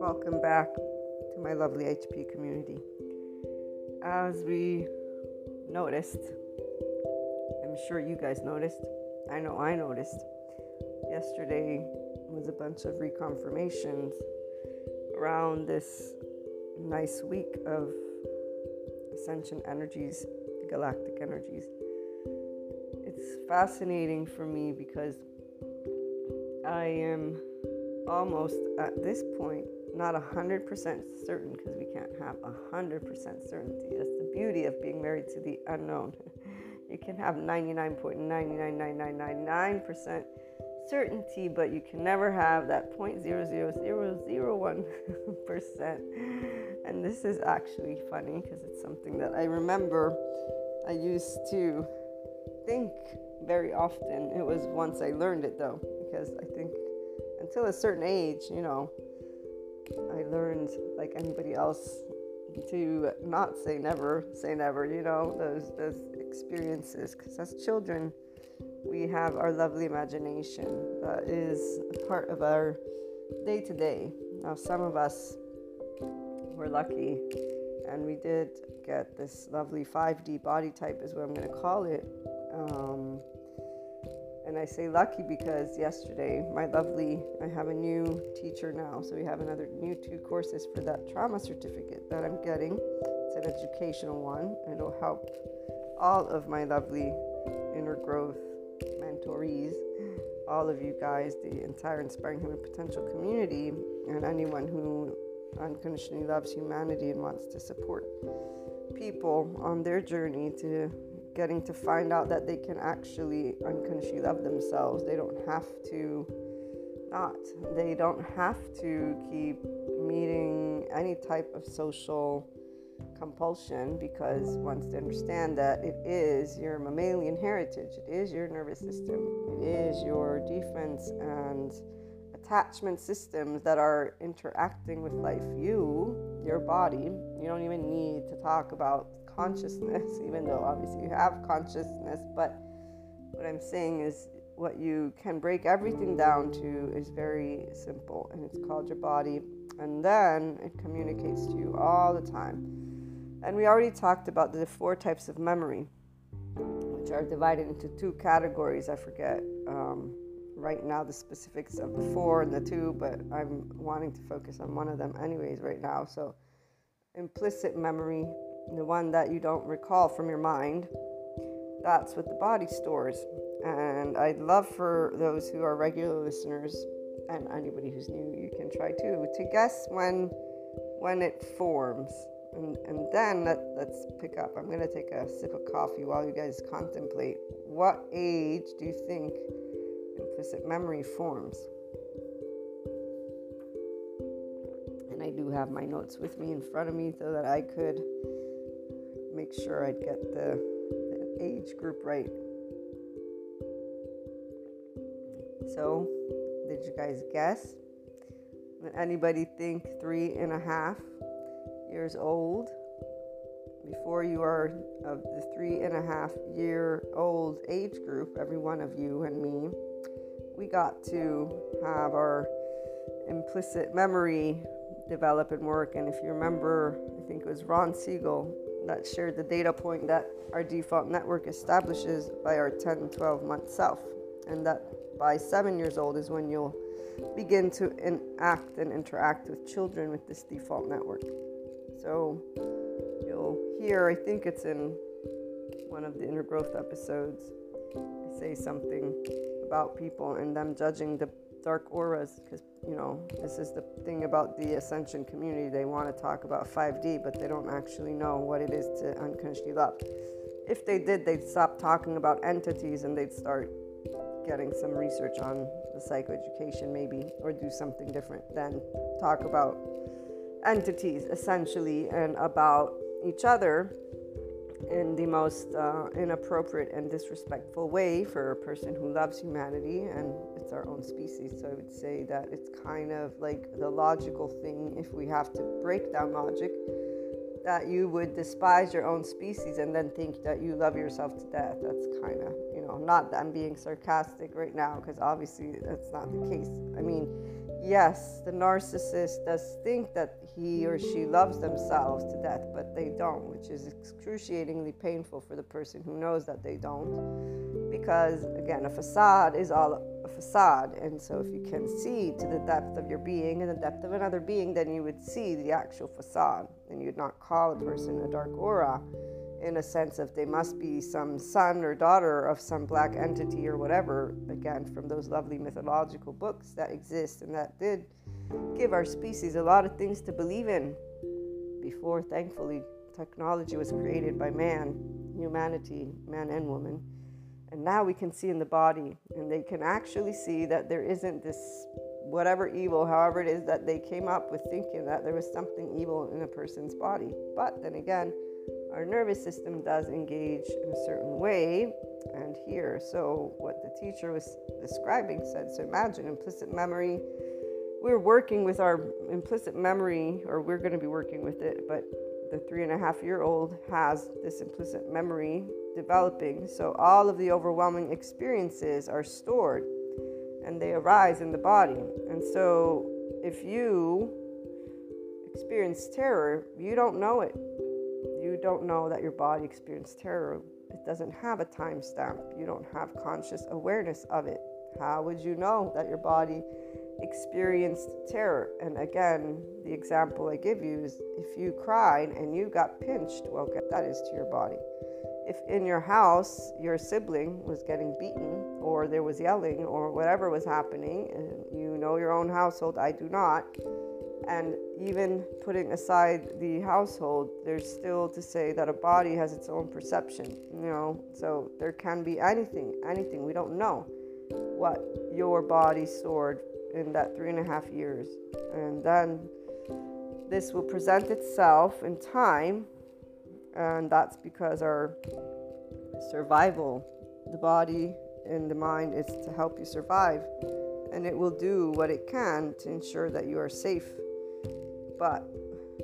Welcome back to my lovely HP community. As we noticed, I'm sure you guys noticed, I know I noticed, yesterday was a bunch of reconfirmations around this nice week of ascension energies, galactic energies. It's fascinating for me because I am almost at this point not 100% certain because we can't have 100% certainty. That's the beauty of being married to the unknown. You can have 99.99999% certainty, but you can never have that 0.00001%. And this is actually funny because it's something that I remember I used to think very often. It was once I learned it though, because I think until a certain age, you know, I learned like anybody else to not say never, say never, you know, those those experiences because as children we have our lovely imagination that is part of our day to day. Now, some of us were lucky and we did get this lovely 5D body type, is what I'm going to call it. Um, and I say lucky because yesterday, my lovely, I have a new teacher now. So we have another new two courses for that trauma certificate that I'm getting. It's an educational one, and it'll help all of my lovely inner growth mentorees, all of you guys, the entire Inspiring Human Potential community, and anyone who unconditionally loves humanity and wants to support people on their journey to getting to find out that they can actually unconditionally love themselves. They don't have to not. They don't have to keep meeting any type of social compulsion because once they understand that it is your mammalian heritage, it is your nervous system, it is your defense and attachment systems that are interacting with life. You, your body, you don't even need to talk about consciousness, even though obviously you have consciousness. But what I'm saying is, what you can break everything down to is very simple, and it's called your body. And then it communicates to you all the time. And we already talked about the four types of memory, which are divided into two categories. I forget. Um, right now the specifics of the four and the two, but I'm wanting to focus on one of them anyways right now. So, implicit memory, the one that you don't recall from your mind, that's what the body stores. And I'd love for those who are regular listeners and anybody who's new, you can try too, to guess when when it forms. And, and then let, let's pick up. I'm going to take a sip of coffee while you guys contemplate. What age do you think implicit memory forms. And I do have my notes with me in front of me so that I could make sure I'd get the, the age group right. So, did you guys guess? Did anybody think three and a half years old? Before you are of the three and a half year old age group, every one of you and me, we got to have our implicit memory develop and work. And if you remember, I think it was Ron Siegel that shared the data point that our default network establishes by our 10 12 month self. And that by seven years old is when you'll begin to enact and interact with children with this default network. So you'll hear, I think it's in one of the inner growth episodes, I say something about people and them judging the dark auras because you know this is the thing about the ascension community. They want to talk about 5d but they don't actually know what it is to unconsciously love. If they did they'd stop talking about entities and they'd start getting some research on the psychoeducation maybe or do something different than talk about entities essentially and about each other in the most uh, inappropriate and disrespectful way for a person who loves humanity and it's our own species. So I would say that it's kind of like the logical thing, if we have to break down logic, that you would despise your own species and then think that you love yourself to death. That's kind of, you know, not that I'm being sarcastic right now, because obviously that's not the case. I mean, yes, the narcissist does think that he or she loves themselves to death, but they don't, which is excruciatingly painful for the person who knows that they don't. Because, again, a facade is all a facade. And so, if you can see to the depth of your being and the depth of another being, then you would see the actual facade. And you'd not call a person a dark aura in a sense of they must be some son or daughter of some black entity or whatever, again, from those lovely mythological books that exist and that did give our species a lot of things to believe in before, thankfully, technology was created by man, humanity, man and woman. And now we can see in the body, and they can actually see that there isn't this whatever evil, however it is that they came up with thinking that there was something evil in a person's body. But then again, our nervous system does engage in a certain way. And here so what the teacher was describing said so imagine implicit memory. We're working with our implicit memory or we're going to be working with it but the three and a half year old has this implicit memory developing. So all of the overwhelming experiences are stored and they arise in the body. And so if you experience terror you don't know it don't know that your body experienced terror. It doesn't have a timestamp. You don't have conscious awareness of it. How would you know that your body experienced terror? And again, the example I give you is if you cried and you got pinched, well, that is to your body. If in your house your sibling was getting beaten or there was yelling or whatever was happening, and you know your own household, I do not, and even putting aside the household, there's still to say that a body has its own perception, you know. So there can be anything, anything. We don't know what your body stored in that three and a half years. And then this will present itself in time, and that's because our survival, the body and the mind, is to help you survive. And it will do what it can to ensure that you are safe but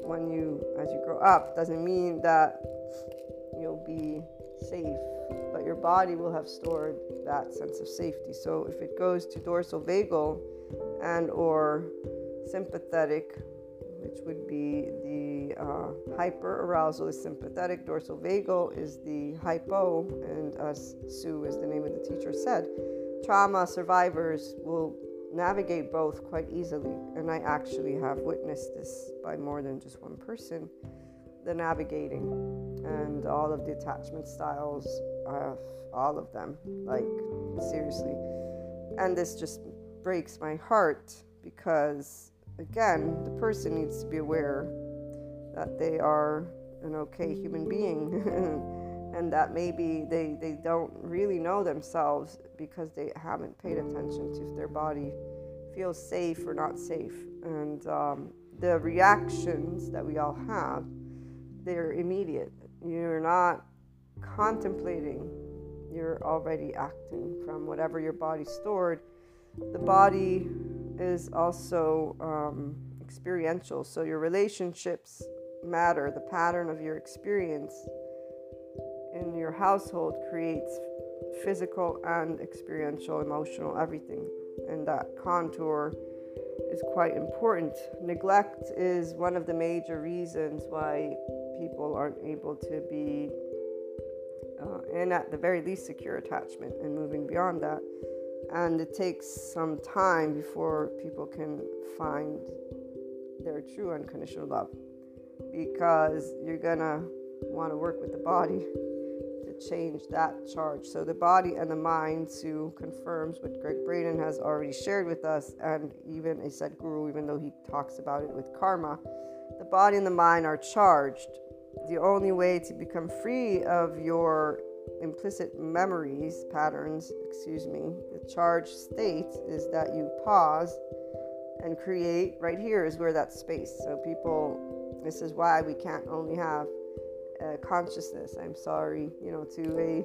when you, as you grow up, doesn't mean that you'll be safe, but your body will have stored that sense of safety. So if it goes to dorsal vagal and or sympathetic, which would be the uh, hyper arousal is sympathetic, dorsal vagal is the hypo, and as Sue, is the name of the teacher, said, trauma survivors will navigate both quite easily. And I actually have witnessed this by more than just one person the navigating and all of the attachment styles, uh, all of them. Like, seriously. And this just breaks my heart because, again, the person needs to be aware that they are an okay human being. and that maybe they, they don't really know themselves because they haven't paid attention to if their body feels safe or not safe. And um, the reactions that we all have, they're immediate. You're not contemplating, you're already acting from whatever your body stored. The body is also um, experiential, so your relationships matter. The pattern of your experience in your household creates physical and experiential, emotional, everything. And that contour is quite important. Neglect is one of the major reasons why people aren't able to be uh, in, at the very least, secure attachment and moving beyond that. And it takes some time before people can find their true unconditional love because you're gonna want to work with the body change that charge. So the body and the mind, Sue confirms what Gregg Braden has already shared with us, and even a Sadhguru, even though he talks about it with karma, the body and the mind are charged. The only way to become free of your implicit memories, patterns, excuse me, the charged state is that you pause and create. Right here is where that space. So people, this is why we can't only have uh, consciousness. I'm sorry, you know, to a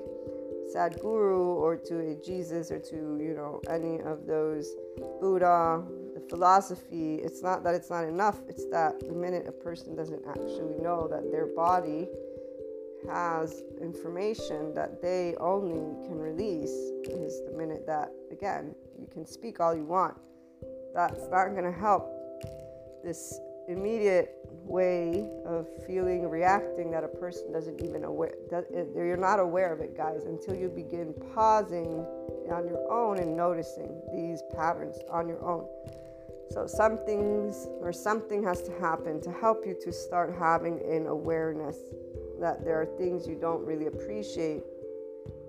Sadhguru or to a Jesus or to, you know, any of those Buddha, the philosophy. It's not that it's not enough, it's that the minute a person doesn't actually know that their body has information that they only can release is the minute that, again, you can speak all you want. That's not going to help this immediate way of feeling, reacting that a person doesn't even aware. That, eh, you're not aware of it, guys, until you begin pausing on your own and noticing these patterns on your own. So, some things or something has to happen to help you to start having an awareness that there are things you don't really appreciate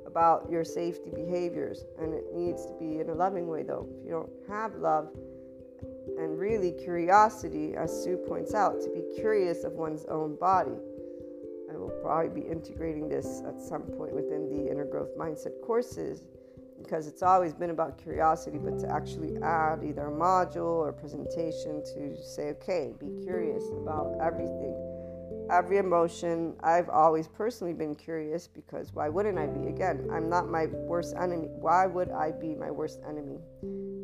about your safety behaviors. And it needs to be in a loving way, though. If you don't have love and really curiosity, as Sue points out, to be curious of one's own body. I will probably be integrating this at some point within the inner growth mindset courses because it's always been about curiosity, but to actually add either a module or presentation to say, okay, be curious about everything, every emotion. I've always personally been curious because why wouldn't I be? Again, I'm not my worst enemy. Why would I be my worst enemy?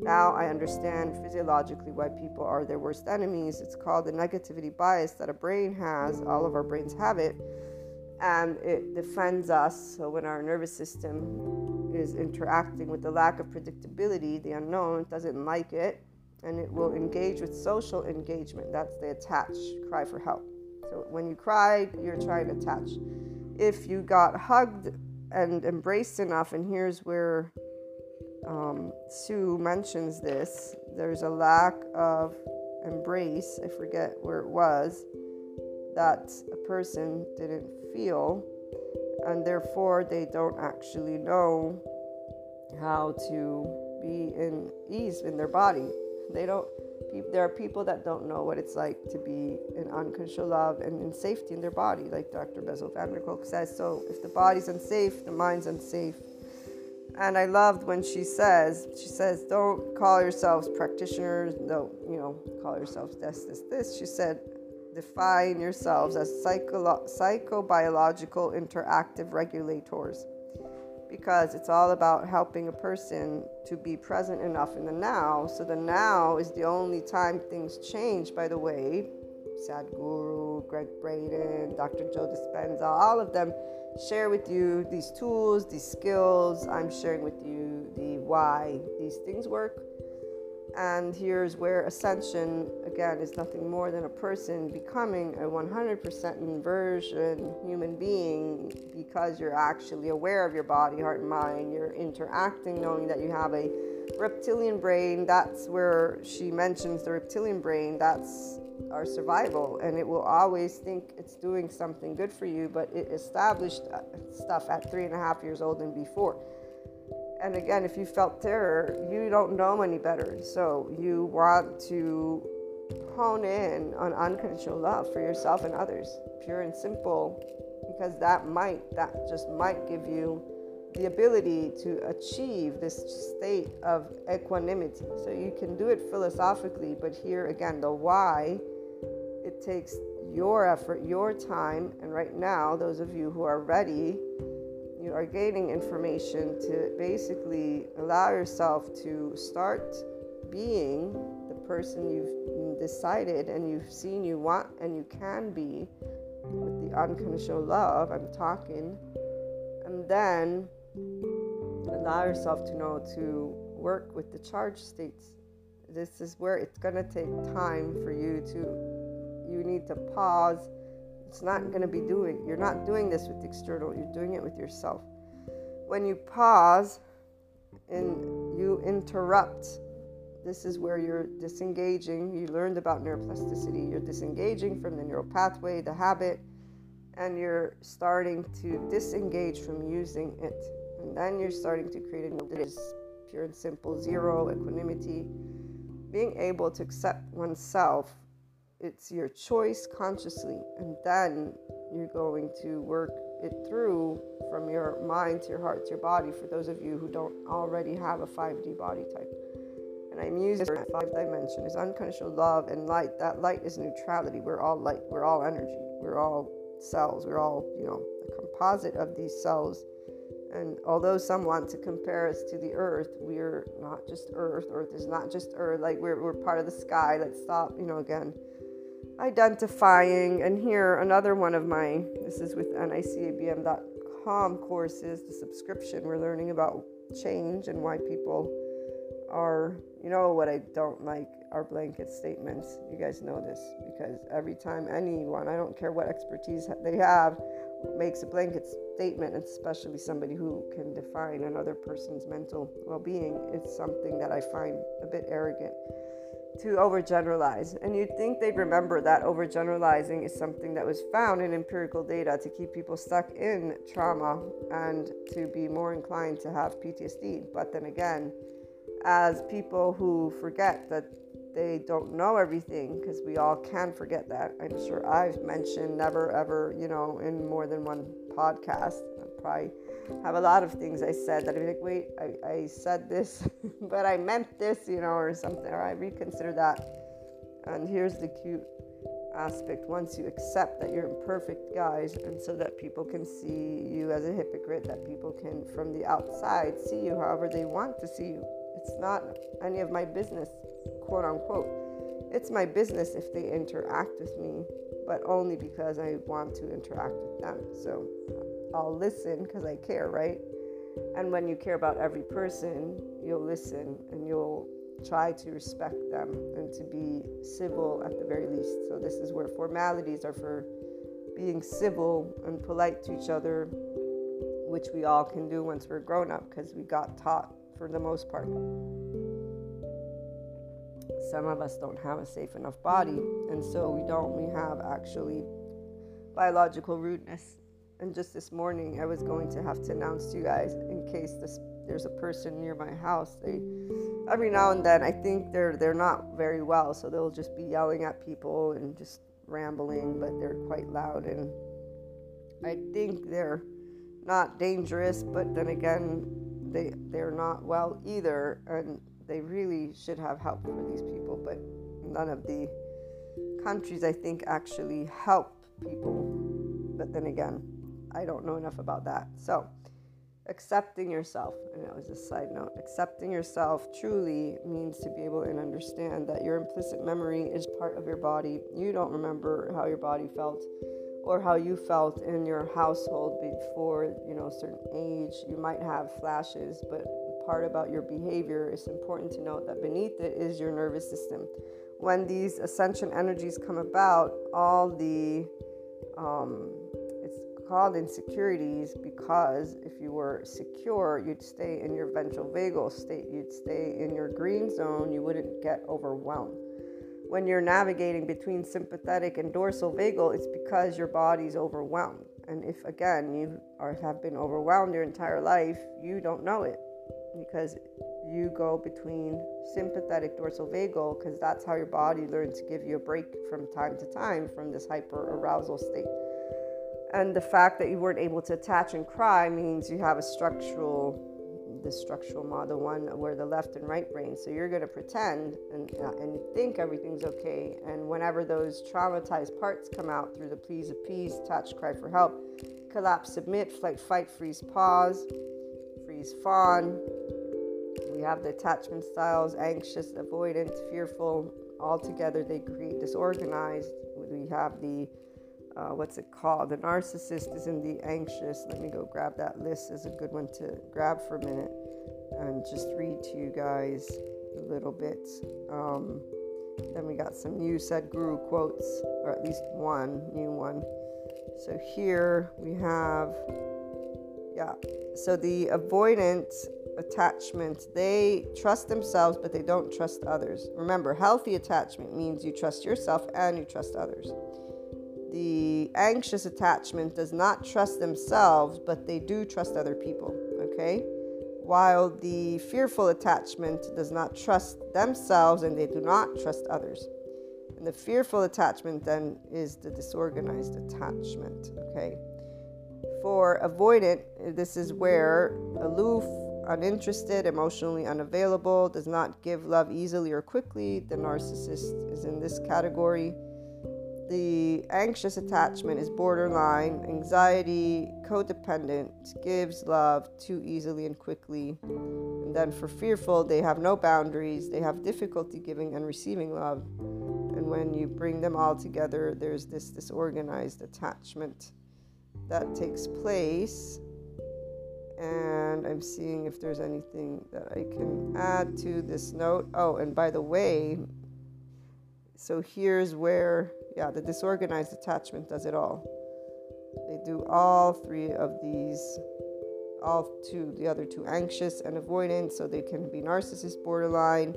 Now I understand physiologically why people are their worst enemies. It's called the negativity bias that a brain has. All of our brains have it. And it defends us. So when our nervous system is interacting with the lack of predictability, the unknown, doesn't like it, and it will engage with social engagement. That's the attach, cry for help. So when you cry, you're trying to attach. If you got hugged and embraced enough, and here's where um, Sue mentions this there's a lack of embrace, I forget where it was, that a person didn't feel and therefore they don't actually know how to be in ease in their body. They don't. There are people that don't know what it's like to be in unconditional love and in safety in their body, like Dr. Der Kolk says. So if the body's unsafe, the mind's unsafe. And I loved when she says, she says, don't call yourselves practitioners, don't, you know, call yourselves this, this, this. She said, define yourselves as psycho- psychobiological interactive regulators because it's all about helping a person to be present enough in the now. So the now is the only time things change, by the way. Sadhguru, Gregg Braden, Dr. Joe Dispenza, all of them share with you these tools, these skills. I'm sharing with you the why these things work and here's where ascension, again, is nothing more than a person becoming a 100% inversion human being because you're actually aware of your body, heart, and mind. You're interacting knowing that you have a reptilian brain. That's where she mentions the reptilian brain. That's our survival. And it will always think it's doing something good for you, but it established uh, stuff at three and a half years old and before and again, if you felt terror, you don't know any better. So you want to hone in on unconditional love for yourself and others, pure and simple, because that might, that just might give you the ability to achieve this state of equanimity. So you can do it philosophically, but here again, the why, it takes your effort, your time, and right now, those of you who are ready you are gaining information to basically allow yourself to start being the person you've decided and you've seen you want and you can be with the unconditional love. I'm talking. And then allow yourself to know to work with the charge states. This is where it's going to take time for you to, you need to pause it's not going to be doing, you're not doing this with external, you're doing it with yourself. When you pause and you interrupt, this is where you're disengaging. You learned about neuroplasticity. You're disengaging from the neural pathway, the habit, and you're starting to disengage from using it. And then you're starting to create a new that is pure and simple zero equanimity. Being able to accept oneself it's your choice consciously, and then you're going to work it through from your mind to your heart to your body for those of you who don't already have a 5D body type. And I'm using five dimension is unconditional love and light. That light is neutrality. We're all light. We're all energy. We're all cells. We're all, you know, a composite of these cells. And although some want to compare us to the earth, we're not just earth. Earth is not just earth. Like we're, we're part of the sky. Let's stop, you know, again identifying. And here, another one of my, this is with nicabm.com courses, the subscription. We're learning about change and why people are, you know, what I don't like are blanket statements. You guys know this because every time anyone, I don't care what expertise they have, makes a blanket statement, especially somebody who can define another person's mental well being, it's something that I find a bit arrogant to overgeneralize. And you'd think they'd remember that overgeneralizing is something that was found in empirical data to keep people stuck in trauma and to be more inclined to have PTSD. But then again, as people who forget that they don't know everything, because we all can forget that. I'm sure I've mentioned never ever, you know, in more than one podcast. Probably have a lot of things I said that I'd be like, wait, I, I said this, but I meant this, you know, or something, or I reconsider that. And here's the cute aspect once you accept that you're imperfect, guys, and so that people can see you as a hypocrite, that people can, from the outside, see you however they want to see you. It's not any of my business, quote unquote. It's my business if they interact with me, but only because I want to interact with them. So I'll listen because I care, right? And when you care about every person, you'll listen and you'll try to respect them and to be civil at the very least. So, this is where formalities are for being civil and polite to each other, which we all can do once we're grown up because we got taught for the most part. Some of us don't have a safe enough body, and so we don't, we have actually biological rudeness and just this morning, I was going to have to announce to you guys in case this, there's a person near my house. They every now and then, I think they're they're not very well, so they'll just be yelling at people and just rambling, but they're quite loud. And I think they're not dangerous, but then again, they they're not well either, and they really should have help for these people. But none of the countries, I think, actually help people. But then again, I don't know enough about that. So, accepting yourself, and that was a side note, accepting yourself truly means to be able to understand that your implicit memory is part of your body. You don't remember how your body felt or how you felt in your household before, you know, a certain age. You might have flashes, but part about your behavior, it's important to note that beneath it is your nervous system. When these ascension energies come about, all the um, called insecurities because if you were secure, you'd stay in your ventral vagal state, you'd stay in your green zone, you wouldn't get overwhelmed. When you're navigating between sympathetic and dorsal vagal, it's because your body's overwhelmed. And if again you are, have been overwhelmed your entire life, you don't know it because you go between sympathetic dorsal vagal because that's how your body learns to give you a break from time to time from this hyper arousal state. And the fact that you weren't able to attach and cry means you have a structural, the structural model one where the left and right brain. So you're going to pretend and, uh, and think everything's okay. And whenever those traumatized parts come out through the pleas of peace, touch, cry for help, collapse, submit, flight, fight, freeze, pause, freeze, fawn. We have the attachment styles anxious, avoidant, fearful. All together, they create disorganized. We have the uh, what's it called? The narcissist is in the anxious. Let me go grab that list is a good one to grab for a minute and just read to you guys a little bit. Um, then we got some new Sadhguru quotes, or at least one new one. So here we have, yeah. So the avoidant attachment, they trust themselves, but they don't trust others. Remember, healthy attachment means you trust yourself and you trust others. The anxious attachment does not trust themselves, but they do trust other people, okay? While the fearful attachment does not trust themselves and they do not trust others. And the fearful attachment then is the disorganized attachment, okay? For avoidant, this is where aloof, uninterested, emotionally unavailable, does not give love easily or quickly. The narcissist is in this category. The anxious attachment is borderline, anxiety, codependent, gives love too easily and quickly. And then for fearful, they have no boundaries, they have difficulty giving and receiving love. And when you bring them all together, there's this disorganized attachment that takes place. And I'm seeing if there's anything that I can add to this note. Oh, and by the way, so here's where, yeah, the disorganized attachment does it all. They do all three of these, all two, the other two, anxious and avoidant, so they can be narcissist, borderline.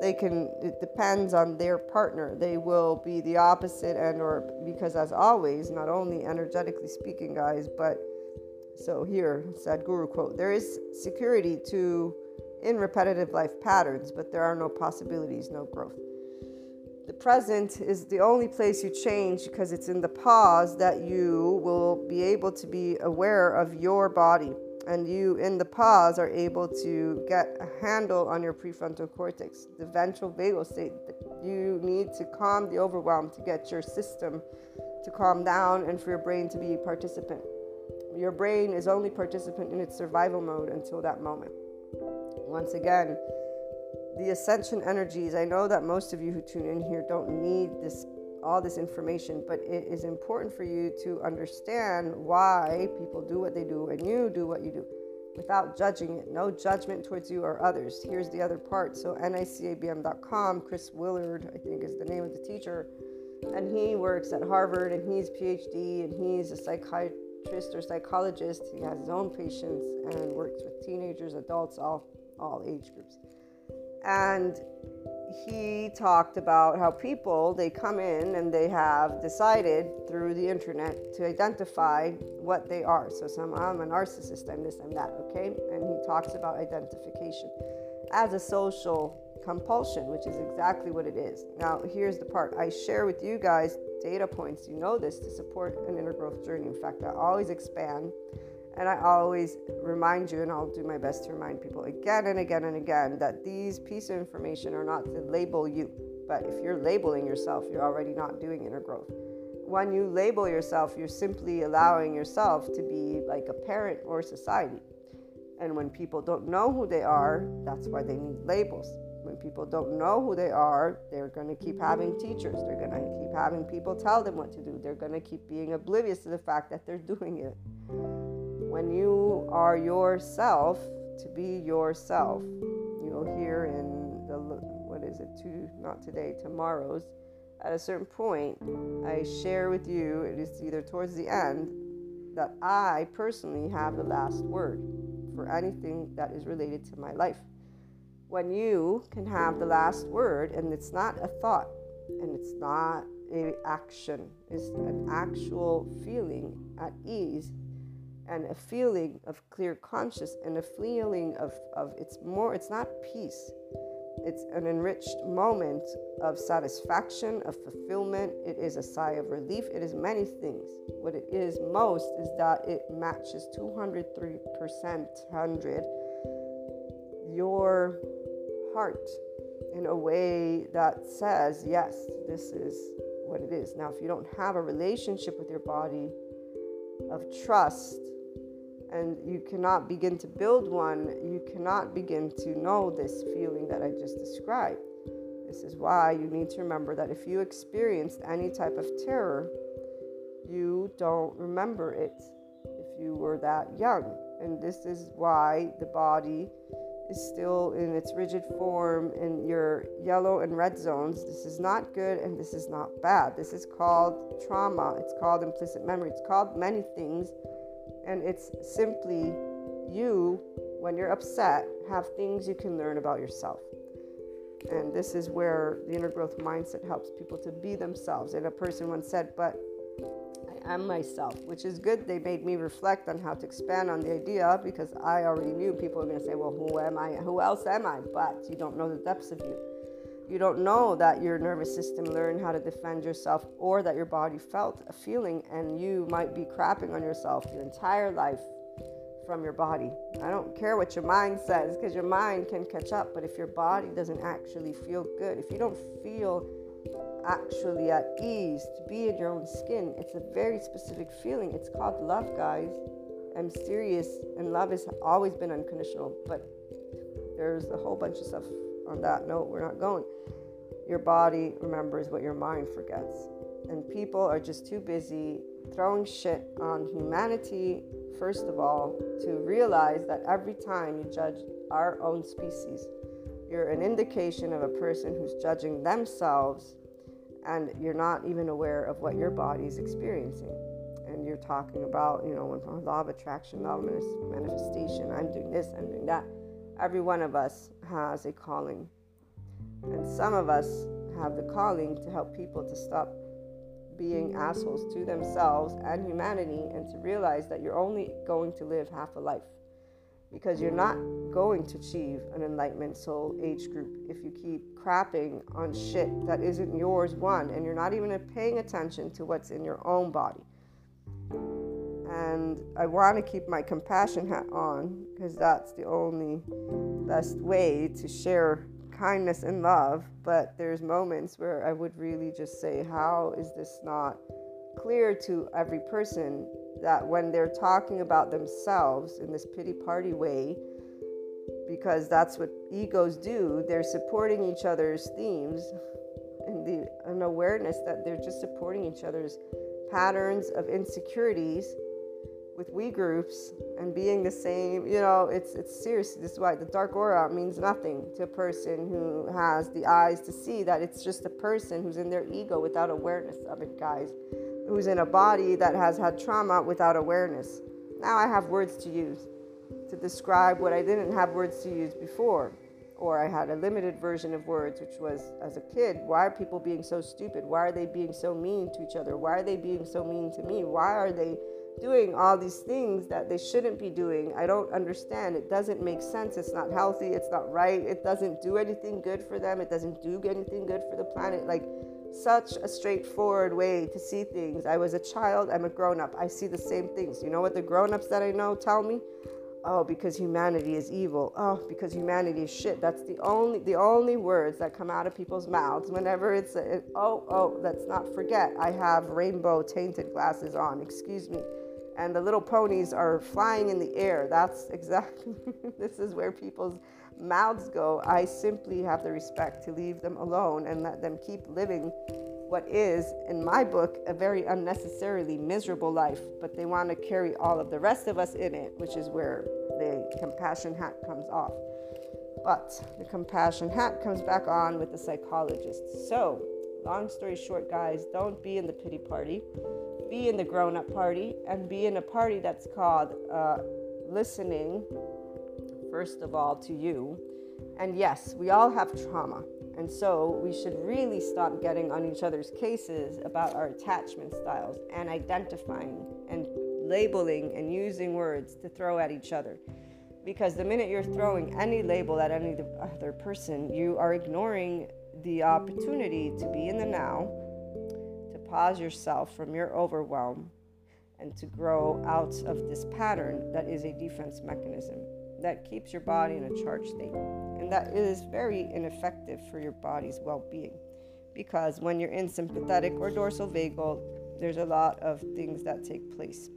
They can, it depends on their partner. They will be the opposite and or, because as always, not only energetically speaking, guys, but so here, Sadhguru quote, there is security to in repetitive life patterns, but there are no possibilities, no growth. The present is the only place you change because it's in the pause that you will be able to be aware of your body. And you, in the pause, are able to get a handle on your prefrontal cortex, the ventral vagal state. You need to calm the overwhelm to get your system to calm down and for your brain to be participant. Your brain is only participant in its survival mode until that moment. Once again, the ascension energies i know that most of you who tune in here don't need this all this information but it is important for you to understand why people do what they do and you do what you do without judging it. No judgment towards you or others. Here's the other part. So nicabm.com chris willard i think is the name of the teacher and he works at harvard and he's phd and he's a psychiatrist or psychologist. He has his own patients and works with teenagers adults all all age groups and he talked about how people they come in and they have decided through the internet to identify what they are. So some i'm a narcissist i'm this i'm that okay? And he talks about identification as a social compulsion which is exactly what it is. Now here's the part. I share with you guys data points. You know this to support an inner growth journey. In fact i always expand and I always remind you, and I'll do my best to remind people again and again and again, that these pieces of information are not to label you. But if you're labeling yourself, you're already not doing inner growth. When you label yourself, you're simply allowing yourself to be like a parent or society. And when people don't know who they are, that's why they need labels. When people don't know who they are, they're going to keep having teachers. They're going to keep having people tell them what to do. They're going to keep being oblivious to the fact that they're doing it when you are yourself to be yourself you'll hear in the what is it to not today tomorrow's at a certain point i share with you it is either towards the end that i personally have the last word for anything that is related to my life. When you can have the last word and it's not a thought and it's not a action it's an actual feeling at ease and a feeling of clear conscious and a feeling of, of it's more it's not peace. It's an enriched moment of satisfaction of fulfillment. It is a sigh of relief. It is many things. What it is most is that it matches 203% 100 your heart in a way that says yes this is what it is. Now if you don't have a relationship with your body of trust and you cannot begin to build one, you cannot begin to know this feeling that I just described. This is why you need to remember that if you experienced any type of terror, you don't remember it if you were that young. And this is why the body is still in its rigid form in your yellow and red zones. This is not good and this is not bad. This is called trauma. It's called implicit memory. It's called many things and it's simply you, when you're upset, have things you can learn about yourself. And this is where the inner growth mindset helps people to be themselves. And a person once said, But I am myself, which is good. They made me reflect on how to expand on the idea because I already knew people are going to say, Well, who am I? Who else am I? But you don't know the depths of you. You don't know that your nervous system learned how to defend yourself or that your body felt a feeling and you might be crapping on yourself your entire life from your body. I don't care what your mind says because your mind can catch up, but if your body doesn't actually feel good, if you don't feel actually at ease to be in your own skin, it's a very specific feeling. It's called love, guys. I'm serious, and love has always been unconditional, but there's a whole bunch of stuff on that note, we're not going. your body remembers what your mind forgets. And people are just too busy throwing shit on humanity, first of all, to realize that every time you judge our own species, you're an indication of a person who's judging themselves and you're not even aware of what your body is experiencing. And you're talking about, you know, when law of attraction, law of manifestation, I'm doing this, I'm doing that. Every one of us has a calling. And some of us have the calling to help people to stop being assholes to themselves and humanity and to realize that you're only going to live half a life because you're not going to achieve an enlightenment soul age group if you keep crapping on shit that isn't yours one and you're not even paying attention to what's in your own body. And i want to keep my compassion hat on because that's the only best way to share kindness and love but there's moments where i would really just say how is this not clear to every person that when they're talking about themselves in this pity party way, because that's what egos do, they're supporting each other's themes and the an awareness that they're just supporting each other's patterns of insecurities with we groups and being the same you know it's it's serious. This is why the dark aura means nothing to a person who has the eyes to see that it's just a person who's in their ego without awareness of it guys who's in a body that has had trauma without awareness. Now I have words to use to describe what I didn't have words to use before. Or I had a limited version of words, which was as a kid, why are people being so stupid? Why are they being so mean to each other? Why are they being so mean to me? Why are they doing all these things that they shouldn't be doing? I don't understand. It doesn't make sense. It's not healthy. It's not right. It doesn't do anything good for them. It doesn't do anything good for the planet. Like, such a straightforward way to see things. I was a child, I'm a grown up. I see the same things. You know what the grown ups that I know tell me? Oh, because humanity is evil. Oh, because humanity is shit. That's the only the only words that come out of people's mouths whenever it's a, it, oh oh. Let's not forget I have rainbow tainted glasses on. Excuse me, and the little ponies are flying in the air. That's exactly. this is where people's mouths go, I simply have the respect to leave them alone and let them keep living what is, in my book, a very unnecessarily miserable life, but they want to carry all of the rest of us in it, which is where the compassion hat comes off. But the compassion hat comes back on with the psychologist. So, long story short, guys, don't be in the pity party. Be in the grown up party and be in a party that's called uh, listening first of all, to you. And yes, we all have trauma. And so we should really stop getting on each other's cases about our attachment styles and identifying and labeling and using words to throw at each other. Because the minute you're throwing any label at any other person, you are ignoring the opportunity to be in the now, to pause yourself from your overwhelm, and to grow out of this pattern that is a defense mechanism that keeps your body in a charged state. And that is very ineffective for your body's well being. Because when you're in sympathetic or dorsal vagal, there's a lot of things that take place.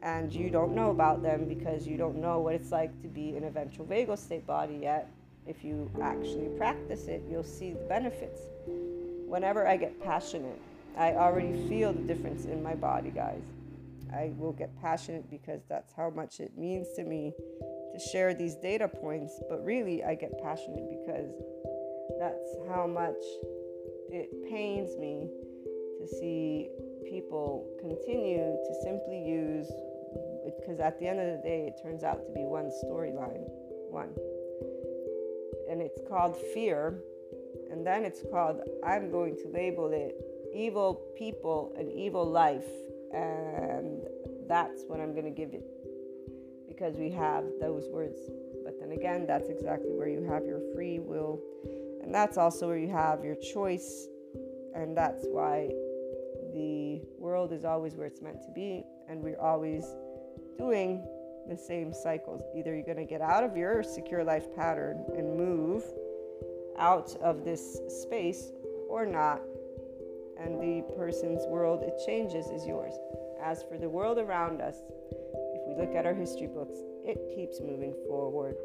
And you don't know about them because you don't know what it's like to be in a ventral vagal state body yet. If you actually practice it, you'll see the benefits. Whenever I get passionate, I already feel the difference in my body, guys. I will get passionate because that's how much it means to me to share these data points, but really I get passionate because that's how much it pains me to see people continue to simply use because at the end of the day it turns out to be one storyline one. And it's called fear and then it's called i'm going to label it evil people and evil life and that's what i'm going to give it because we have those words. But then again, that's exactly where you have your free will. And that's also where you have your choice. And that's why the world is always where it's meant to be. And we're always doing the same cycles. Either you're going to get out of your secure life pattern and move out of this space or not. And the person's world it changes is yours. As for the world around us, we look at our history books, it keeps moving forward.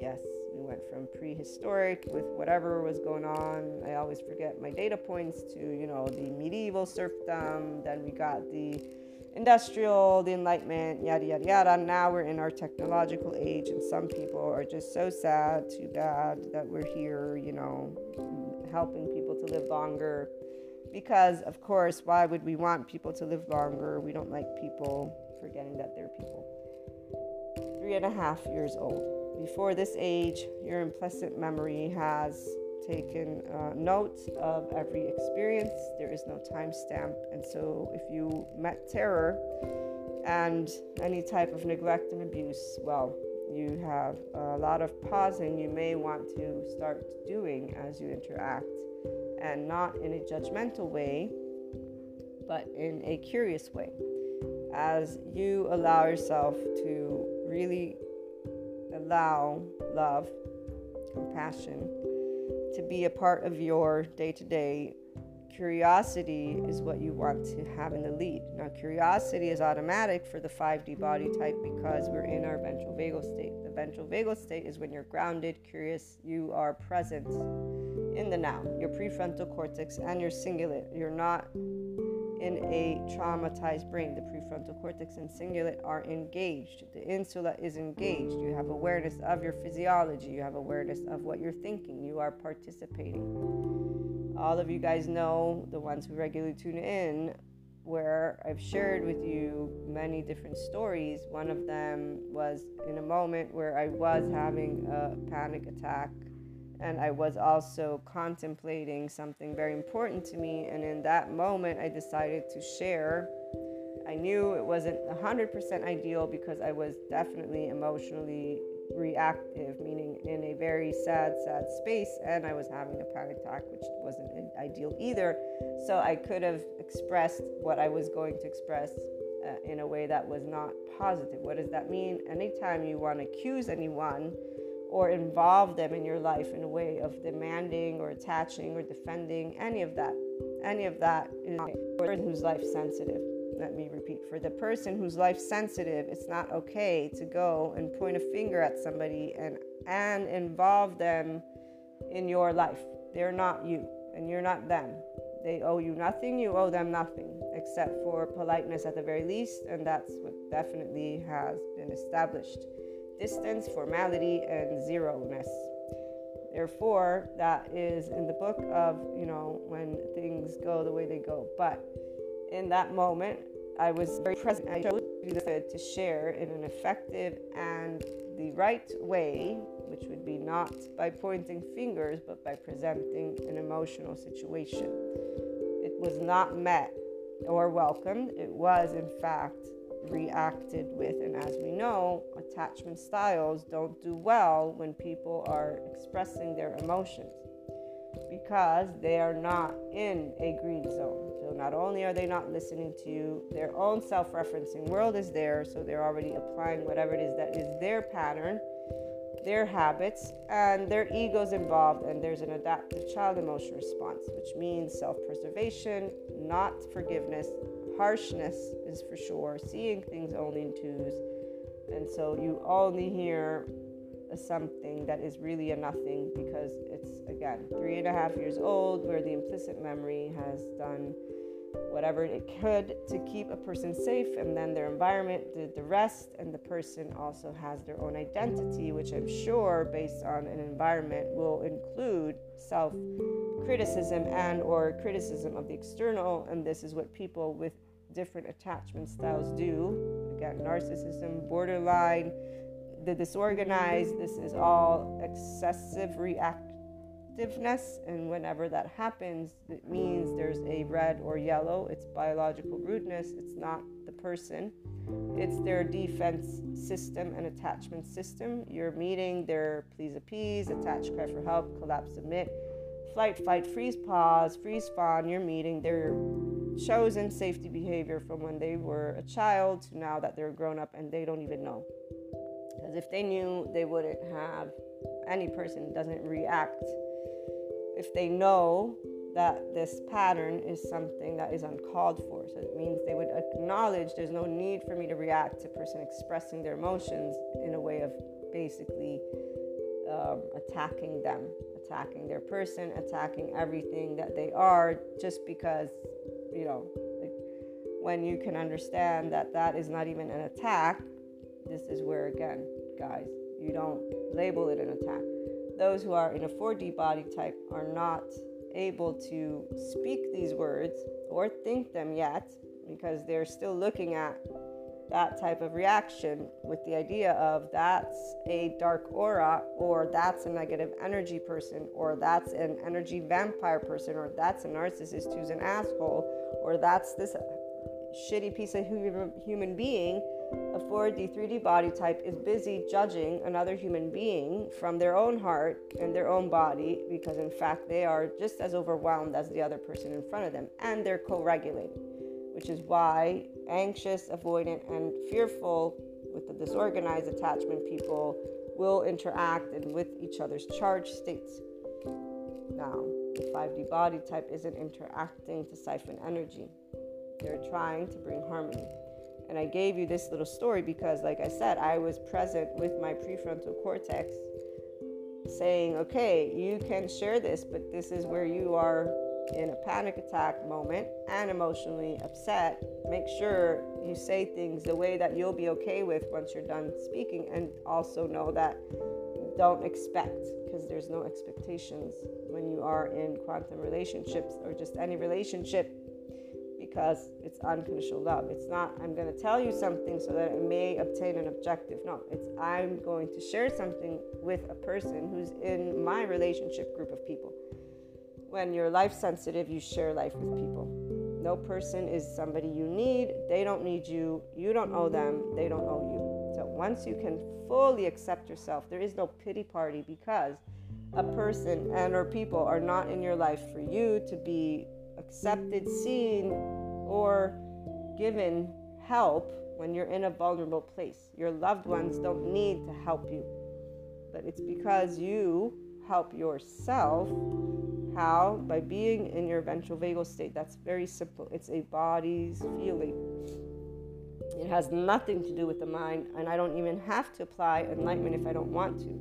Yes, We went from prehistoric with whatever was going on. I always forget my data points to, you know, the medieval serfdom. Then we got the industrial, the enlightenment, yada, yada, yada. Now we're in our technological age, and some people are just so sad, too bad that we're here, you know, helping people to live longer. Because, of course, why would we want people to live longer? We don't like people forgetting that they're people. Three and a half years old. Before this age, your implicit memory has taken uh, note of every experience. There is no timestamp. And so, if you met terror and any type of neglect and abuse, well, you have a lot of pausing you may want to start doing as you interact, and not in a judgmental way, but in a curious way. As you allow yourself to really allow love, compassion, to be a part of your day to day. Curiosity is what you want to have in the lead. Now, curiosity is automatic for the 5D body type because we're in our ventral vagal state. The ventral vagal state is when you're grounded, curious, you are present in the now, your prefrontal cortex and your cingulate. You're not in a traumatized brain. The prefrontal cortex and cingulate are engaged. The insula is engaged. You have awareness of your physiology. You have awareness of what you're thinking. You are participating. All of you guys know, the ones who regularly tune in, where I've shared with you many different stories. One of them was in a moment where I was having a panic attack and I was also contemplating something very important to me. And in that moment, I decided to share. I knew it wasn't 100% ideal because I was definitely emotionally reactive, meaning in a very sad, sad space, and I was having a panic attack, which wasn't ideal either. So I could have expressed what I was going to express uh, in a way that was not positive. What does that mean? Anytime you want to accuse anyone, or involve them in your life in a way of demanding or attaching or defending any of that. Any of that is for the person who's life sensitive. Let me repeat for the person who's life sensitive, it's not okay to go and point a finger at somebody and and involve them in your life. They're not you and you're not them. They owe you nothing, you owe them nothing, except for politeness at the very least, and that's what definitely has been established distance, formality, and zero-ness. Therefore, that is in the book of, you know, when things go the way they go. But in that moment, I was very present. I chose to share in an effective and the right way, which would be not by pointing fingers, but by presenting an emotional situation. It was not met or welcomed. It was, in fact, reacted with. And as we know, attachment styles don't do well when people are expressing their emotions because they are not in a green zone. So not only are they not listening to you, their own self-referencing world is there, so they're already applying whatever it is that is their pattern, their habits, and their ego's involved and there's an adaptive child emotion response, which means self-preservation, not forgiveness, harshness is for sure, seeing things only in twos. And so you only hear something that is really a nothing because it's, again, three and a half years old, where the implicit memory has done whatever it could to keep a person safe, and then their environment did the rest, and the person also has their own identity, which I'm sure, based on an environment, will include self criticism and or criticism of the external and this is what people with different attachment styles do. Again, narcissism, borderline, the disorganized, this is all excessive reactiveness. And whenever that happens, it means there's a red or yellow. It's biological rudeness, it's not the person. It's their defense system and attachment system. You're meeting their please appease, attach, cry for help, collapse, submit, flight, fight, freeze, pause, freeze, fawn. You're meeting their chosen safety behavior from when they were a child to now that they're grown up and they don't even know. Because if they knew, they wouldn't have any person doesn't react. If they know that this pattern is something that is uncalled for. So it means they would acknowledge there's no need for me to react to person expressing their emotions in a way of basically um, attacking them, attacking their person, attacking everything that they are, just because, you know, like when you can understand that that is not even an attack, this is where, again, guys, you don't label it an attack. Those who are in a 4D body type are not able to speak these words or think them yet because they're still looking at that type of reaction with the idea of that's a dark aura or that's a negative energy person or that's an energy vampire person or that's a narcissist who's an asshole or that's this shitty piece of human being a 4D, 3D body type is busy judging another human being from their own heart and their own body because, in fact, they are just as overwhelmed as the other person in front of them and they're co regulating, which is why anxious, avoidant, and fearful with the disorganized attachment people will interact and with each other's charged states. Now, the 5D body type isn't interacting to siphon energy, they're trying to bring harmony. And I gave you this little story because, like I said, I was present with my prefrontal cortex saying, okay, you can share this, but this is where you are in a panic attack moment and emotionally upset. Make sure you say things the way that you'll be okay with once you're done speaking, and also know that don't expect because there's no expectations when you are in quantum relationships or just any relationship because it's unconditional love. It's not, I'm going to tell you something so that it may obtain an objective. No, it's, I'm going to share something with a person who's in my relationship group of people. When you're life sensitive, you share life with people. No person is somebody you need. They don't need you. You don't owe them. They don't owe you. So once you can fully accept yourself, there is no pity party because a person and or people are not in your life for you to be accepted, seen, or given help when you're in a vulnerable place. Your loved ones don't need to help you, but it's because you help yourself. How? By being in your ventral vagal state. That's very simple. It's a body's feeling. It has nothing to do with the mind, and I don't even have to apply enlightenment if I don't want to.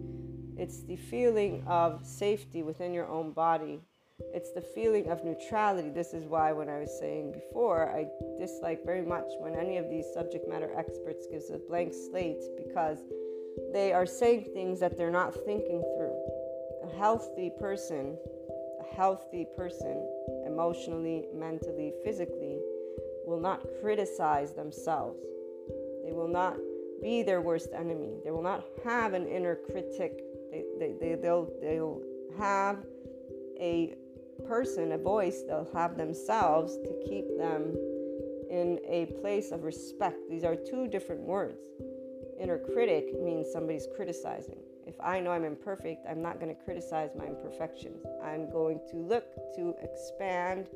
It's the feeling of safety within your own body it's the feeling of neutrality. This is why, when I was saying before, I dislike very much when any of these subject matter experts gives a blank slate because they are saying things that they're not thinking through. A healthy person, healthy person, emotionally, mentally, physically, will not criticize themselves. They will not be their worst enemy. They will not have an inner critic. They, they, they, they'll, they'll have a person, a voice, they'll have themselves to keep them in a place of respect. These are two different words. Inner critic means somebody's criticizing. If I know I'm imperfect, I'm not going to criticize my imperfections. I'm going to look to expand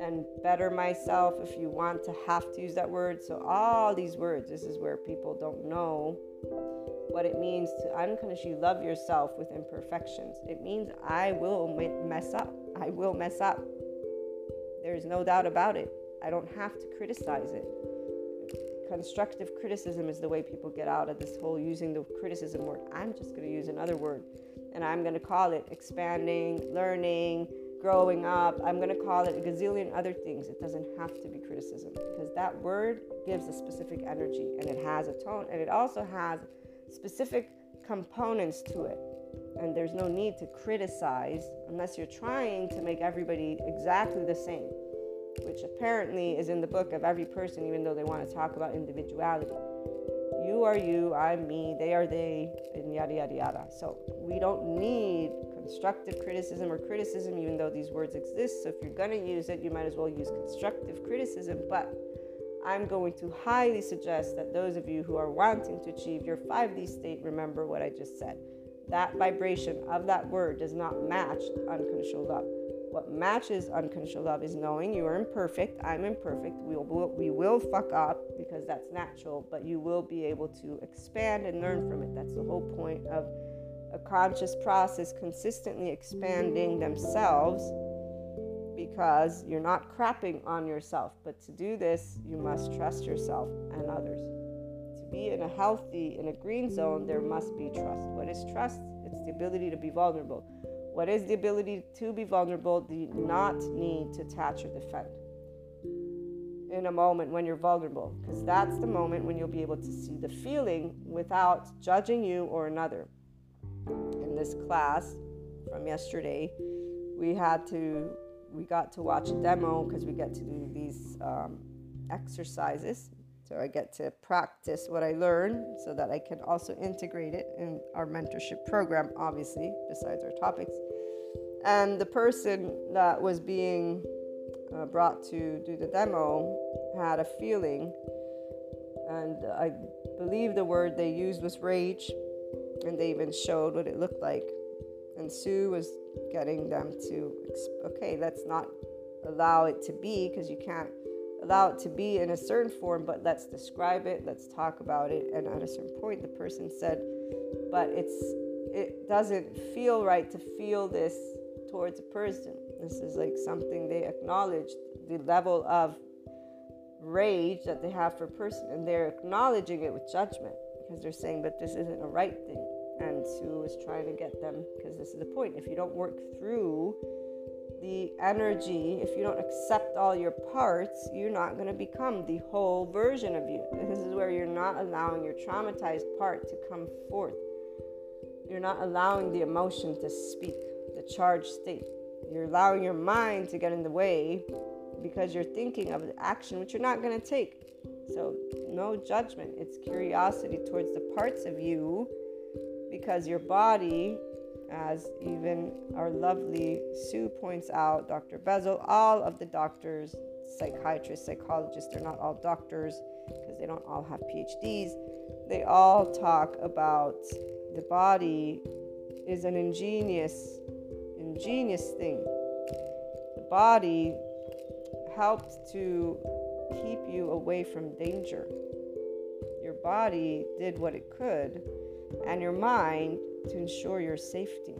and better myself if you want to have to use that word. So, all these words, this is where people don't know what it means to unconsciously love yourself with imperfections. It means I will mess up. I will mess up. There's no doubt about it. I don't have to criticize it. Constructive criticism is the way people get out of this whole using the criticism word. I'm just going to use another word and I'm going to call it expanding, learning, growing up. I'm going to call it a gazillion other things. It doesn't have to be criticism because that word gives a specific energy and it has a tone and it also has specific components to it. And there's no need to criticize unless you're trying to make everybody exactly the same, which apparently is in the book of every person, even though they want to talk about individuality. You are you, I'm me, they are they, and yada yada yada. So we don't need constructive criticism or criticism, even though these words exist. So if you're going to use it, you might as well use constructive criticism, but I'm going to highly suggest that those of you who are wanting to achieve your 5D state remember what I just said. That vibration of that word does not match unconditional love. What matches unconditional love is knowing you are imperfect. I'm imperfect. We will, we will fuck up because that's natural, but you will be able to expand and learn from it. That's the whole point of a conscious process consistently expanding themselves because you're not crapping on yourself. But to do this, you must trust yourself and others. To be in a healthy, in a green zone, there must be trust. What is trust? It's the ability to be vulnerable. What is the ability to be vulnerable? Do not need to attach or defend in a moment when you're vulnerable, because that's the moment when you'll be able to see the feeling without judging you or another. In this class from yesterday, we had to we got to watch a demo because we get to do these um, exercises. So I get to practice what I learn so that I can also integrate it in our mentorship program, obviously, besides our topics. And the person that was being uh, brought to do the demo had a feeling, and I believe the word they used was rage, and they even showed what it looked like. And Sue was getting them to, okay, let's not allow it to be because you can't allow it to be in a certain form, but let's describe it, let's talk about it. And at a certain point, the person said, but it's it doesn't feel right to feel this towards a person. This is like something they acknowledge the level of rage that they have for a person, and they're acknowledging it with judgment because they're saying, but this isn't a right thing. And Sue is trying to get them because this is the point. If you don't work through the energy, if you don't accept all your parts, you're not going to become the whole version of you. This is where you're not allowing your traumatized part to come forth. You're not allowing the emotion to speak, charged state. You're allowing your mind to get in the way because you're thinking of the action which you're not going to take. So, no judgment. It's curiosity towards the parts of you because your body, as even our lovely Sue points out, Dr. Bessel, all of the doctors, psychiatrists, psychologists, they're not all doctors because they don't all have PhDs. They all talk about the body is an ingenious, ingenious thing. The body helped to keep you away from danger. Your body did what it could, and your mind to ensure your safety.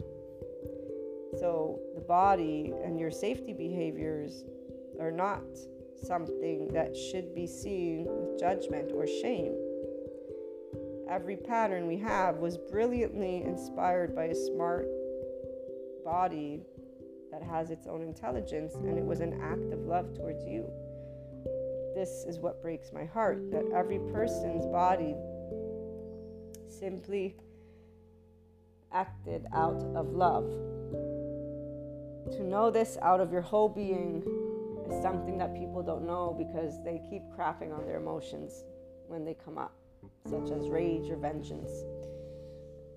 So, the body and your safety behaviors are not something that should be seen with judgment or shame. Every pattern we have was brilliantly inspired by a smart body that has its own intelligence, and it was an act of love towards you. This is what breaks my heart that every person's body simply acted out of love. To know this out of your whole being is something that people don't know because they keep crapping on their emotions when they come up, such as rage or vengeance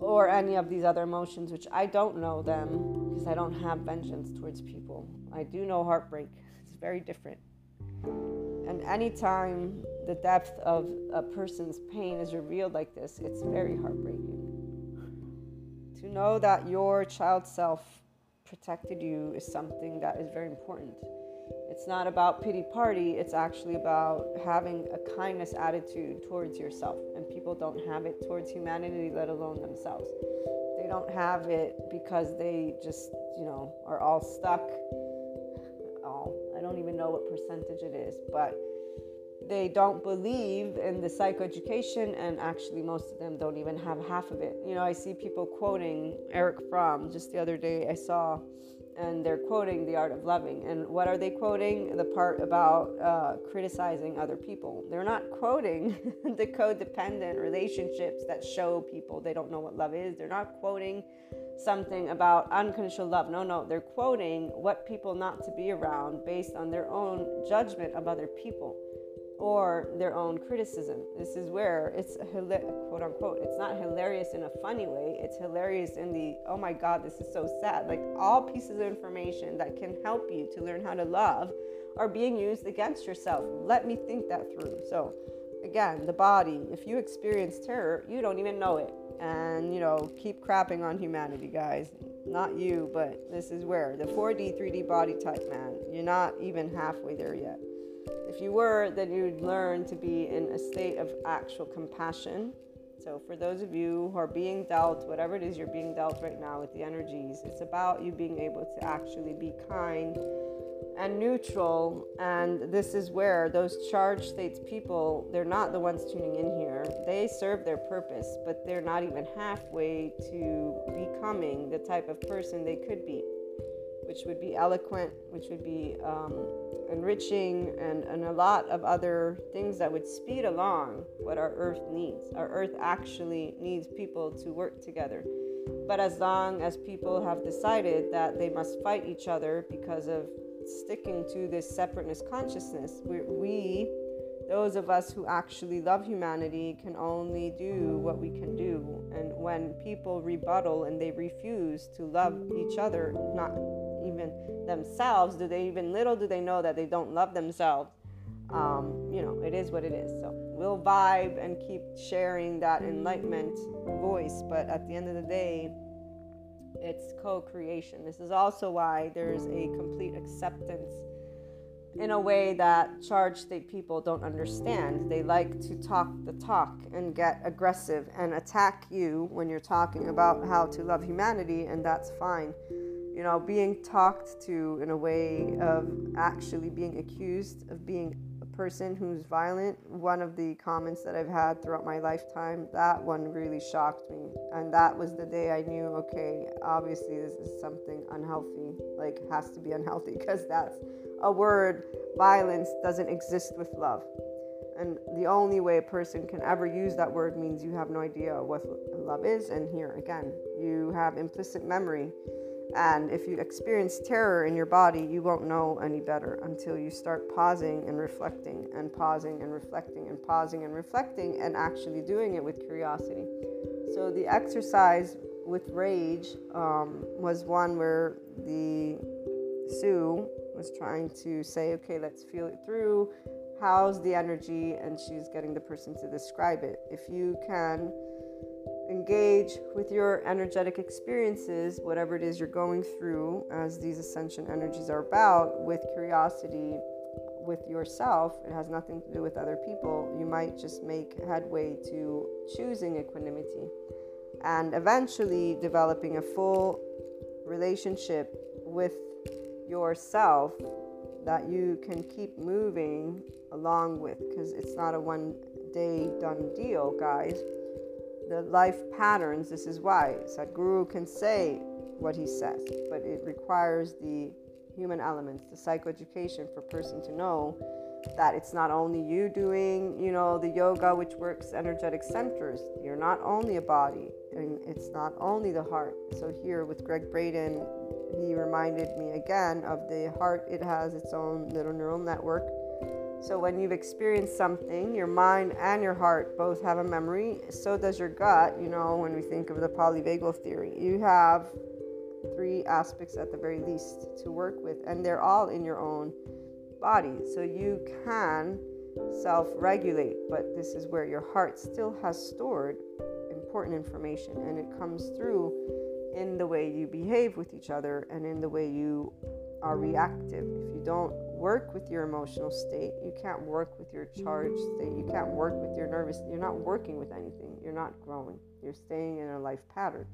or any of these other emotions, which I don't know them because I don't have vengeance towards people. I do know heartbreak, it's very different. And anytime the depth of a person's pain is revealed like this, it's very heartbreaking. To know that your child self protected you is something that is very important. It's not about pity party, it's actually about having a kindness attitude towards yourself. And people don't have it towards humanity, let alone themselves. They don't have it because they just, you know, are all stuck. All, I don't even know what percentage it is, but they don't believe in the psychoeducation, and actually, most of them don't even have half of it. You know, I see people quoting Erich Fromm. Just the other day, I saw and they're quoting the art of loving. And what are they quoting? The part about uh, criticizing other people. They're not quoting the codependent relationships that show people they don't know what love is. They're not quoting something about unconditional love. No, no, they're quoting what people not to be around based on their own judgment of other people or their own criticism. This is where it's quote unquote, it's not hilarious in a funny way. It's hilarious in the, oh my God, this is so sad. Like all pieces of information that can help you to learn how to love are being used against yourself. Let me think that through. So, again, the body, if you experience terror, you don't even know it. And, you know, keep crapping on humanity, guys. Not you, but this is where the 4D, 3D body type, man. You're not even halfway there yet. If you were, then you'd learn to be in a state of actual compassion. So, for those of you who are being dealt, whatever it is you're being dealt right now with the energies, it's about you being able to actually be kind and neutral. And this is where those charged states people, they're not the ones tuning in here. They serve their purpose, but they're not even halfway to becoming the type of person they could be, which would be eloquent, which would be um, enriching, and, and a lot of other things that would speed along what our earth needs. Our earth actually needs people to work together. But as long as people have decided that they must fight each other because of sticking to this separateness consciousness. We, we, those of us who actually love humanity, can only do what we can do. And when people rebuttal and they refuse to love each other, not even themselves, do they even little do they know that they don't love themselves? Um, you know, it is what it is. So we'll vibe and keep sharing that enlightenment voice, but at the end of the day, it's co creation. This is also why there's a complete acceptance in a way that charged state people don't understand. They like to talk the talk and get aggressive and attack you when you're talking about how to love humanity, and that's fine. You know, being talked to in a way of actually being accused of being a person who's violent, one of the comments that I've had throughout my lifetime, that one really shocked me. And that was the day I knew, okay, obviously this is something unhealthy, like has to be unhealthy because that's a word. Violence doesn't exist with love. And the only way a person can ever use that word means you have no idea what love is. And here again, you have implicit memory and if you experience terror in your body, you won't know any better until you start pausing and reflecting, and pausing and reflecting, and pausing and reflecting, and actually doing it with curiosity. So, the exercise with rage um, was one where the Sue was trying to say, okay, let's feel it through. How's the energy? And she's getting the person to describe it. If you can engage with your energetic experiences, whatever it is you're going through, as these ascension energies are about, with curiosity with yourself. It has nothing to do with other people. You might just make headway to choosing equanimity and eventually developing a full relationship with yourself that you can keep moving along with because it's not a one day done deal, guys the life patterns. This is why Sadhguru can say what he says, but it requires the human elements, the psychoeducation for a person to know that it's not only you doing, you know, the yoga which works energetic centers. You're not only a body, and it's not only the heart. So here with Gregg Braden, he reminded me again of the heart. It has its own little neural network so, when you've experienced something, your mind and your heart both have a memory. So does your gut. You know, when we think of the polyvagal theory, you have three aspects at the very least to work with, and they're all in your own body. So, you can self regulate, but this is where your heart still has stored important information, and it comes through in the way you behave with each other and in the way you are reactive. If you don't work with your emotional state. You can't work with your charged state. You can't work with your nervous. You're not working with anything. You're not growing. You're staying in a life pattern.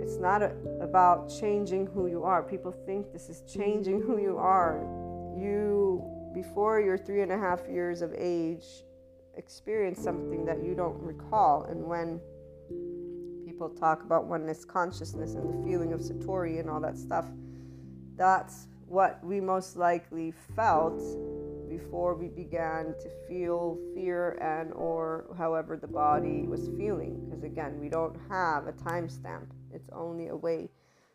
It's not a, about changing who you are. People think this is changing who you are. You, before your three and a half years of age, experience something that you don't recall. And when people talk about oneness consciousness and the feeling of Satori and all that stuff, that's what we most likely felt before we began to feel fear and or however the body was feeling. Because again we don't have a timestamp. It's only a way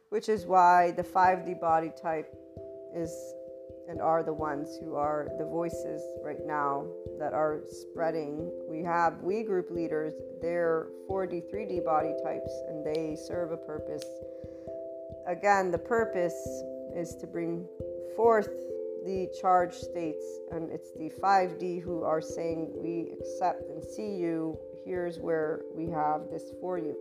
which is why the 5d body type is and are the ones who are the voices right now that are spreading. We have we group leaders they're 4d 3d body types and they serve a purpose. Again the purpose is to bring forth the charged states, and it's the 5D who are saying, We accept and see you. Here's where we have this for you.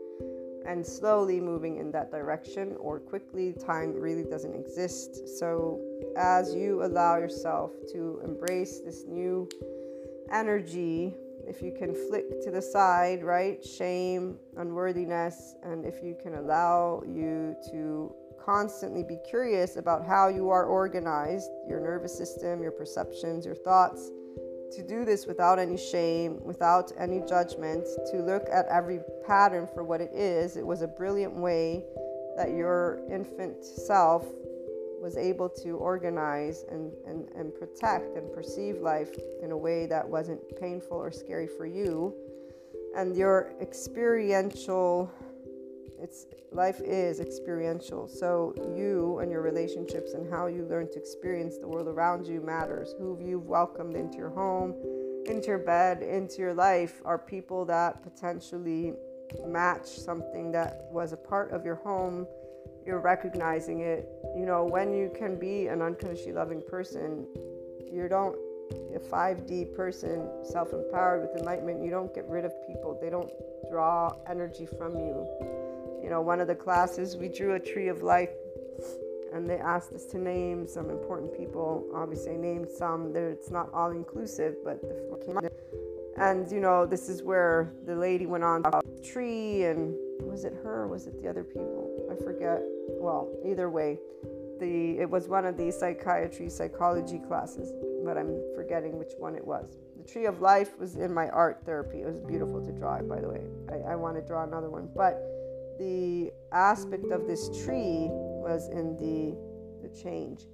And slowly moving in that direction or quickly, time really doesn't exist. So, as you allow yourself to embrace this new energy, if you can flick to the side, right? Shame, unworthiness, and if you can allow you to constantly be curious about how you are organized, your nervous system, your perceptions, your thoughts. To do this without any shame, without any judgment, to look at every pattern for what it is. It was a brilliant way that your infant self was able to organize and, and, and protect and perceive life in a way that wasn't painful or scary for you. And your experiential it's life is experiential. So you and your relationships and how you learn to experience the world around you matters. Who you've welcomed into your home, into your bed, into your life are people that potentially match something that was a part of your home. You're recognizing it. You know, when you can be an unconditionally loving person, you don't a 5D person, self empowered with enlightenment, you don't get rid of people. They don't draw energy from you you know, one of the classes, we drew a tree of life and they asked us to name some important people. Obviously, named some. It's not all inclusive, but the and you know, this is where the lady went on about the tree, and was it her? Or was it the other people? I forget. Well, either way, the it was one of the psychiatry psychology classes, but I'm forgetting which one it was. The tree of life was in my art therapy. It was beautiful to draw, by the way. I, I want to draw another one, but the aspect of this tree was in the the change.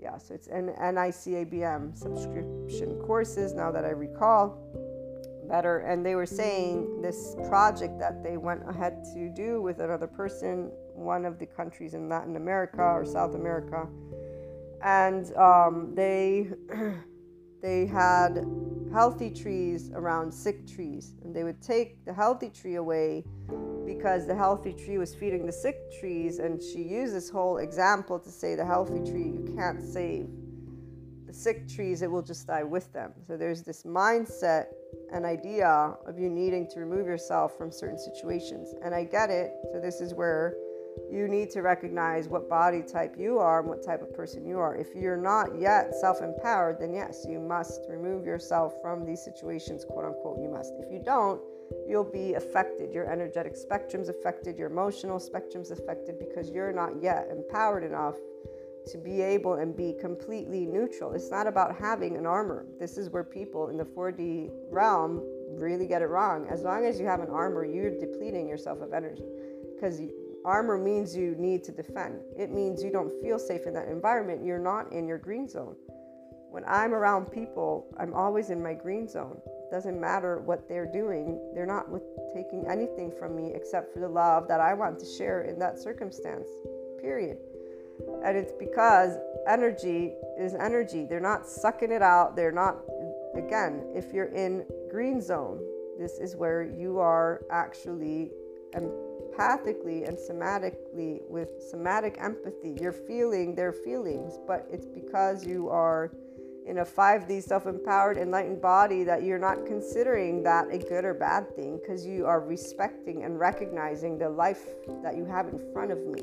Yeah, so it's an NICABM subscription courses now that I recall better. And they were saying this project that they went ahead to do with another person, one of the countries in Latin America or South America. And um, they they had healthy trees around sick trees, and they would take the healthy tree away because the healthy tree was feeding the sick trees, and she used this whole example to say the healthy tree you can't save. The sick trees, it will just die with them. So there's this mindset and idea of you needing to remove yourself from certain situations. And I get it. So this is where you need to recognize what body type you are and what type of person you are. If you're not yet self empowered, then yes, you must remove yourself from these situations, quote unquote, you must. If you don't, you'll be affected. Your energetic spectrum's affected, your emotional spectrum's affected because you're not yet empowered enough to be able and be completely neutral. It's not about having an armor. This is where people in the 4D realm really get it wrong. As long as you have an armor, you're depleting yourself of energy because armor means you need to defend. It means you don't feel safe in that environment. You're not in your green zone. When I'm around people, I'm always in my green zone doesn't matter what they're doing. They're not taking anything from me except for the love that I want to share in that circumstance, period. And it's because energy is energy. They're not sucking it out. They're not, again, if you're in green zone, this is where you are actually empathically and somatically with somatic empathy. You're feeling their feelings, but it's because you are in a 5D self empowered, enlightened body that you're not considering that a good or bad thing because you are respecting and recognizing the life that you have in front of me,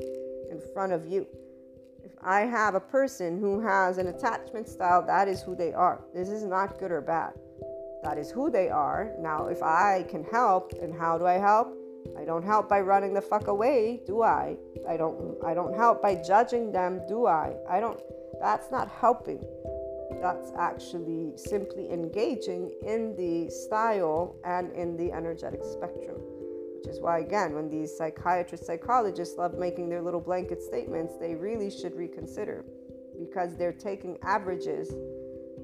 in front of you. If I have a person who has an attachment style, that is who they are. This is not good or bad. That is who they are. Now, if I can help, and how do I help? I don't help by running the fuck away, do I? I don't I don't help by judging them, do I? I don't that's not helping that's actually simply engaging in the style and in the energetic spectrum. Which is why, again, when these psychiatrists, psychologists love making their little blanket statements, they really should reconsider because they're taking averages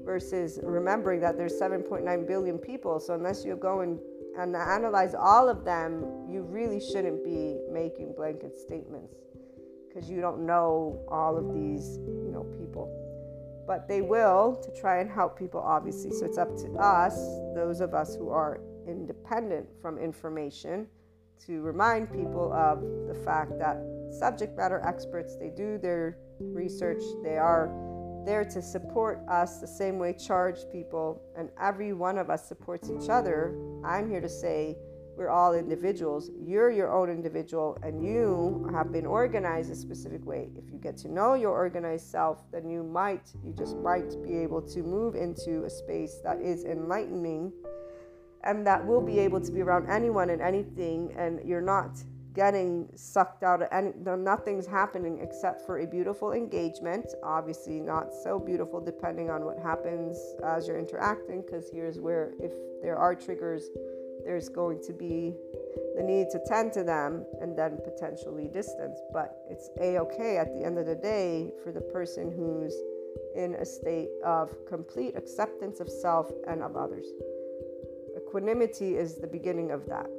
versus remembering that there's 7.9 billion people. So, unless you go and, and analyze all of them, you really shouldn't be making blanket statements because you don't know all of these, you know, people but they will to try and help people, obviously. So it's up to us, those of us who are independent from information, to remind people of the fact that subject matter experts, they do their research, they are there to support us the same way charged people and every one of us supports each other. I'm here to say, we're all individuals. You're your own individual and you have been organized a specific way. If you get to know your organized self, then you might, you just might be able to move into a space that is enlightening and that will be able to be around anyone and anything. And you're not getting sucked out of and nothing's happening except for a beautiful engagement obviously not so beautiful depending on what happens as you're interacting because here's where if there are triggers there's going to be the need to tend to them and then potentially distance but it's a-okay at the end of the day for the person who's in a state of complete acceptance of self and of others equanimity is the beginning of that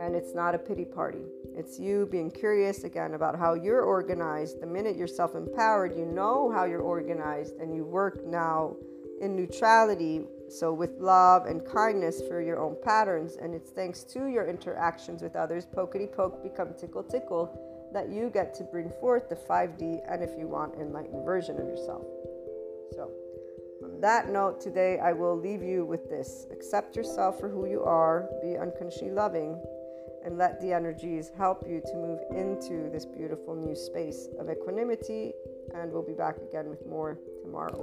and it's not a pity party. It's you being curious again about how you're organized. The minute you're self empowered, you know how you're organized, and you work now in neutrality. So, with love and kindness for your own patterns, and it's thanks to your interactions with others, pokety poke become tickle tickle, that you get to bring forth the 5D and, if you want, enlightened version of yourself. So, on that note, today I will leave you with this accept yourself for who you are, be unconsciously loving, and let the energies help you to move into this beautiful new space of equanimity. And we'll be back again with more tomorrow.